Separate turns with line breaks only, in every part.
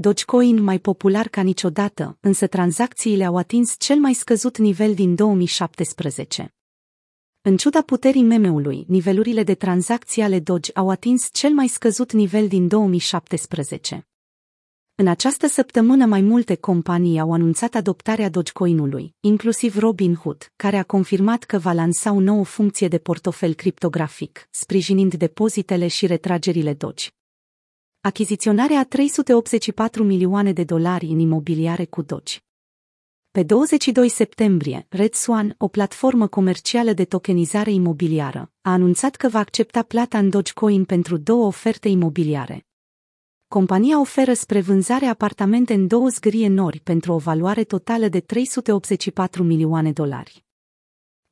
Dogecoin mai popular ca niciodată, însă tranzacțiile au atins cel mai scăzut nivel din 2017. În ciuda puterii meme-ului, nivelurile de tranzacții ale Doge au atins cel mai scăzut nivel din 2017. În această săptămână mai multe companii au anunțat adoptarea Dogecoin-ului, inclusiv Robinhood, care a confirmat că va lansa o nouă funcție de portofel criptografic, sprijinind depozitele și retragerile Doge. Achiziționarea a 384 milioane de dolari în imobiliare cu Doge. Pe 22 septembrie, Red Swan, o platformă comercială de tokenizare imobiliară, a anunțat că va accepta plata în Dogecoin pentru două oferte imobiliare. Compania oferă spre vânzare apartamente în două zgârie nori pentru o valoare totală de 384 milioane dolari.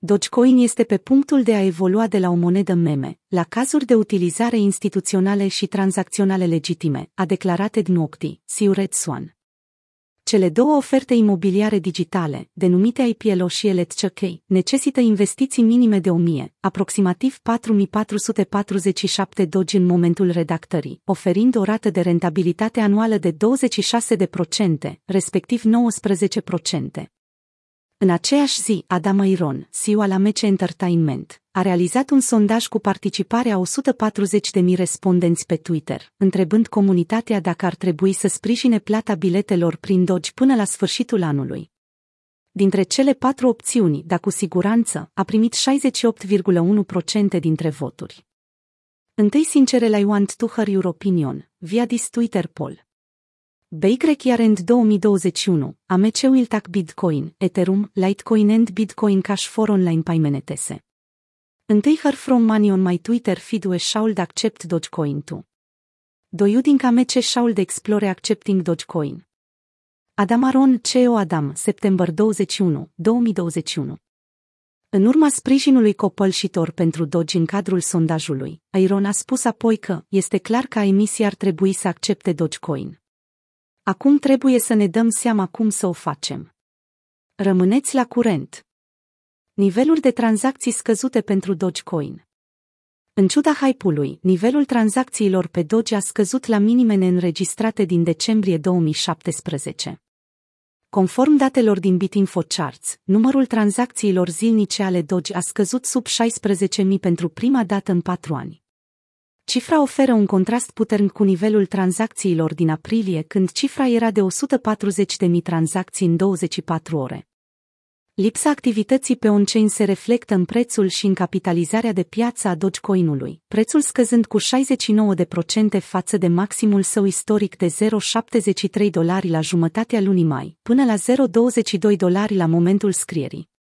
Dogecoin este pe punctul de a evolua de la o monedă meme, la cazuri de utilizare instituționale și tranzacționale legitime, a declarat Ed Nocti, CEO Red Swan. Cele două oferte imobiliare digitale, denumite IPLO și LTCK, necesită investiții minime de 1000, aproximativ 4447 dogi în momentul redactării, oferind o rată de rentabilitate anuală de 26%, respectiv 19%. În aceeași zi, Adam Iron, CEO al Amece Entertainment, a realizat un sondaj cu participarea a 140.000 respondenți pe Twitter, întrebând comunitatea dacă ar trebui să sprijine plata biletelor prin Doge până la sfârșitul anului. Dintre cele patru opțiuni, dar cu siguranță, a primit 68,1% dintre voturi. Întâi sincere I want to hear your opinion, via this Twitter poll. BYRend 2021, AMC Wiltac Bitcoin, Ethereum, Litecoin and Bitcoin Cash for Online Paymentese. Întâi her from money on my Twitter feed we should accept Dogecoin too. Do you think AMC should explore accepting Dogecoin? Adam Aron, CEO Adam, september 21, 2021. În urma sprijinului copălșitor pentru Doge în cadrul sondajului, Iron a spus apoi că este clar că emisia ar trebui să accepte Dogecoin. Acum trebuie să ne dăm seama cum să o facem. Rămâneți la curent. Nivelul de tranzacții scăzute pentru Dogecoin. În ciuda hype-ului, nivelul tranzacțiilor pe Doge a scăzut la minime neînregistrate din decembrie 2017. Conform datelor din Bitinfo Charts, numărul tranzacțiilor zilnice ale Doge a scăzut sub 16.000 pentru prima dată în patru ani. Cifra oferă un contrast puternic cu nivelul tranzacțiilor din aprilie, când cifra era de 140.000 tranzacții în 24 ore. Lipsa activității pe on-chain se reflectă în prețul și în capitalizarea de piață a Dogecoin-ului, prețul scăzând cu 69% față de maximul său istoric de 0,73 dolari la jumătatea lunii mai, până la 0,22 dolari la momentul scrierii.